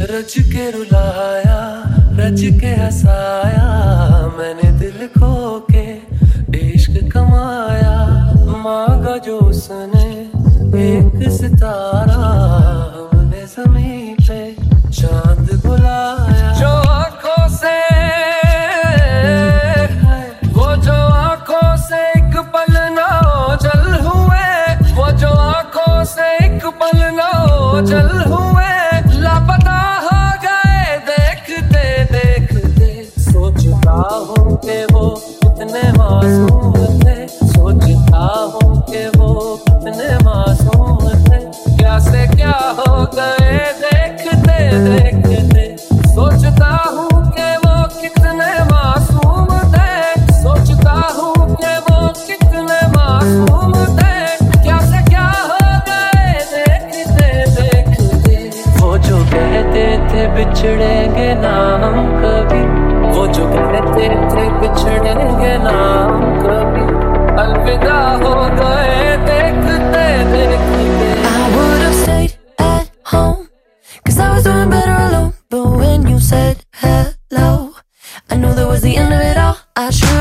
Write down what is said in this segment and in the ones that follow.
रच के रुलाया, रच के हंसाया, मैंने दिल खो के इश्क कमाया। मांगा जो उसने एक सितारा, हमने ज़मीन पे चाँद बुलाया। जो आँखों से वो जो आँखों से एक पल ना जल हुए। वो जो आँखों से एक पल ना जल हुए। कि वो कितने मासूम थे। सोचता हूँ कि वो कितने मासूम थे। क्या से क्या हो गए देखते देखते। सोचता हूँ कि वो कितने मासूम थे। सोचता हूँ कि वो कितने मासूम थे। क्या से क्या हो गए देखते देखते। वो जो कहते थे बिछड़ेंगे ना हम जो कहते थे बिछड़ेंगे ना हम कभी अलविदा हो गए देखते देखते I would have stayed at home. Cause I was doing better alone. But when you said hello, I knew that was the end of it all. I should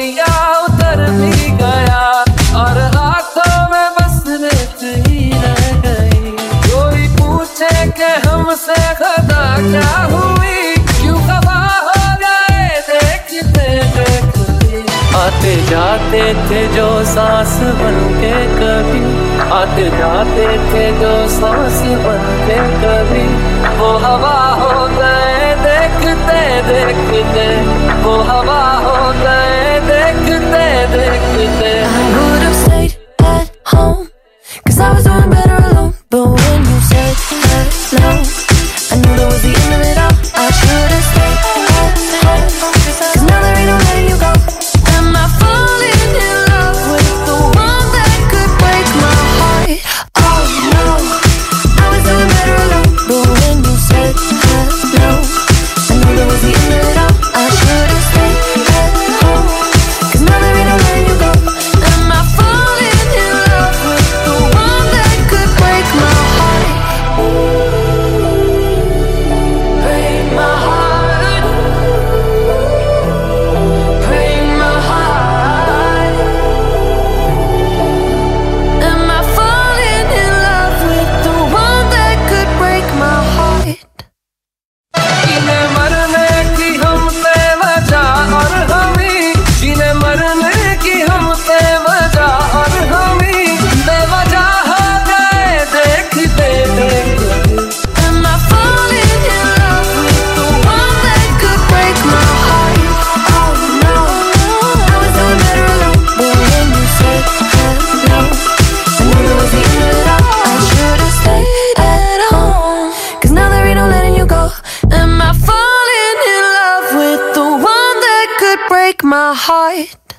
दरिया उतर भी गया और हाथों में बस रेत ही रह गई। कोई पूछे कि हमसे खता क्या हुई? क्यों खबा हो गए? देखते देखते। आते जाते थे जो सांस बन के कभी। आते जाते थे जो सांस बन के कभी। वो हवा हो गए, देखते देखते। वो हवा हो गए I was doing better alone. But when my heart?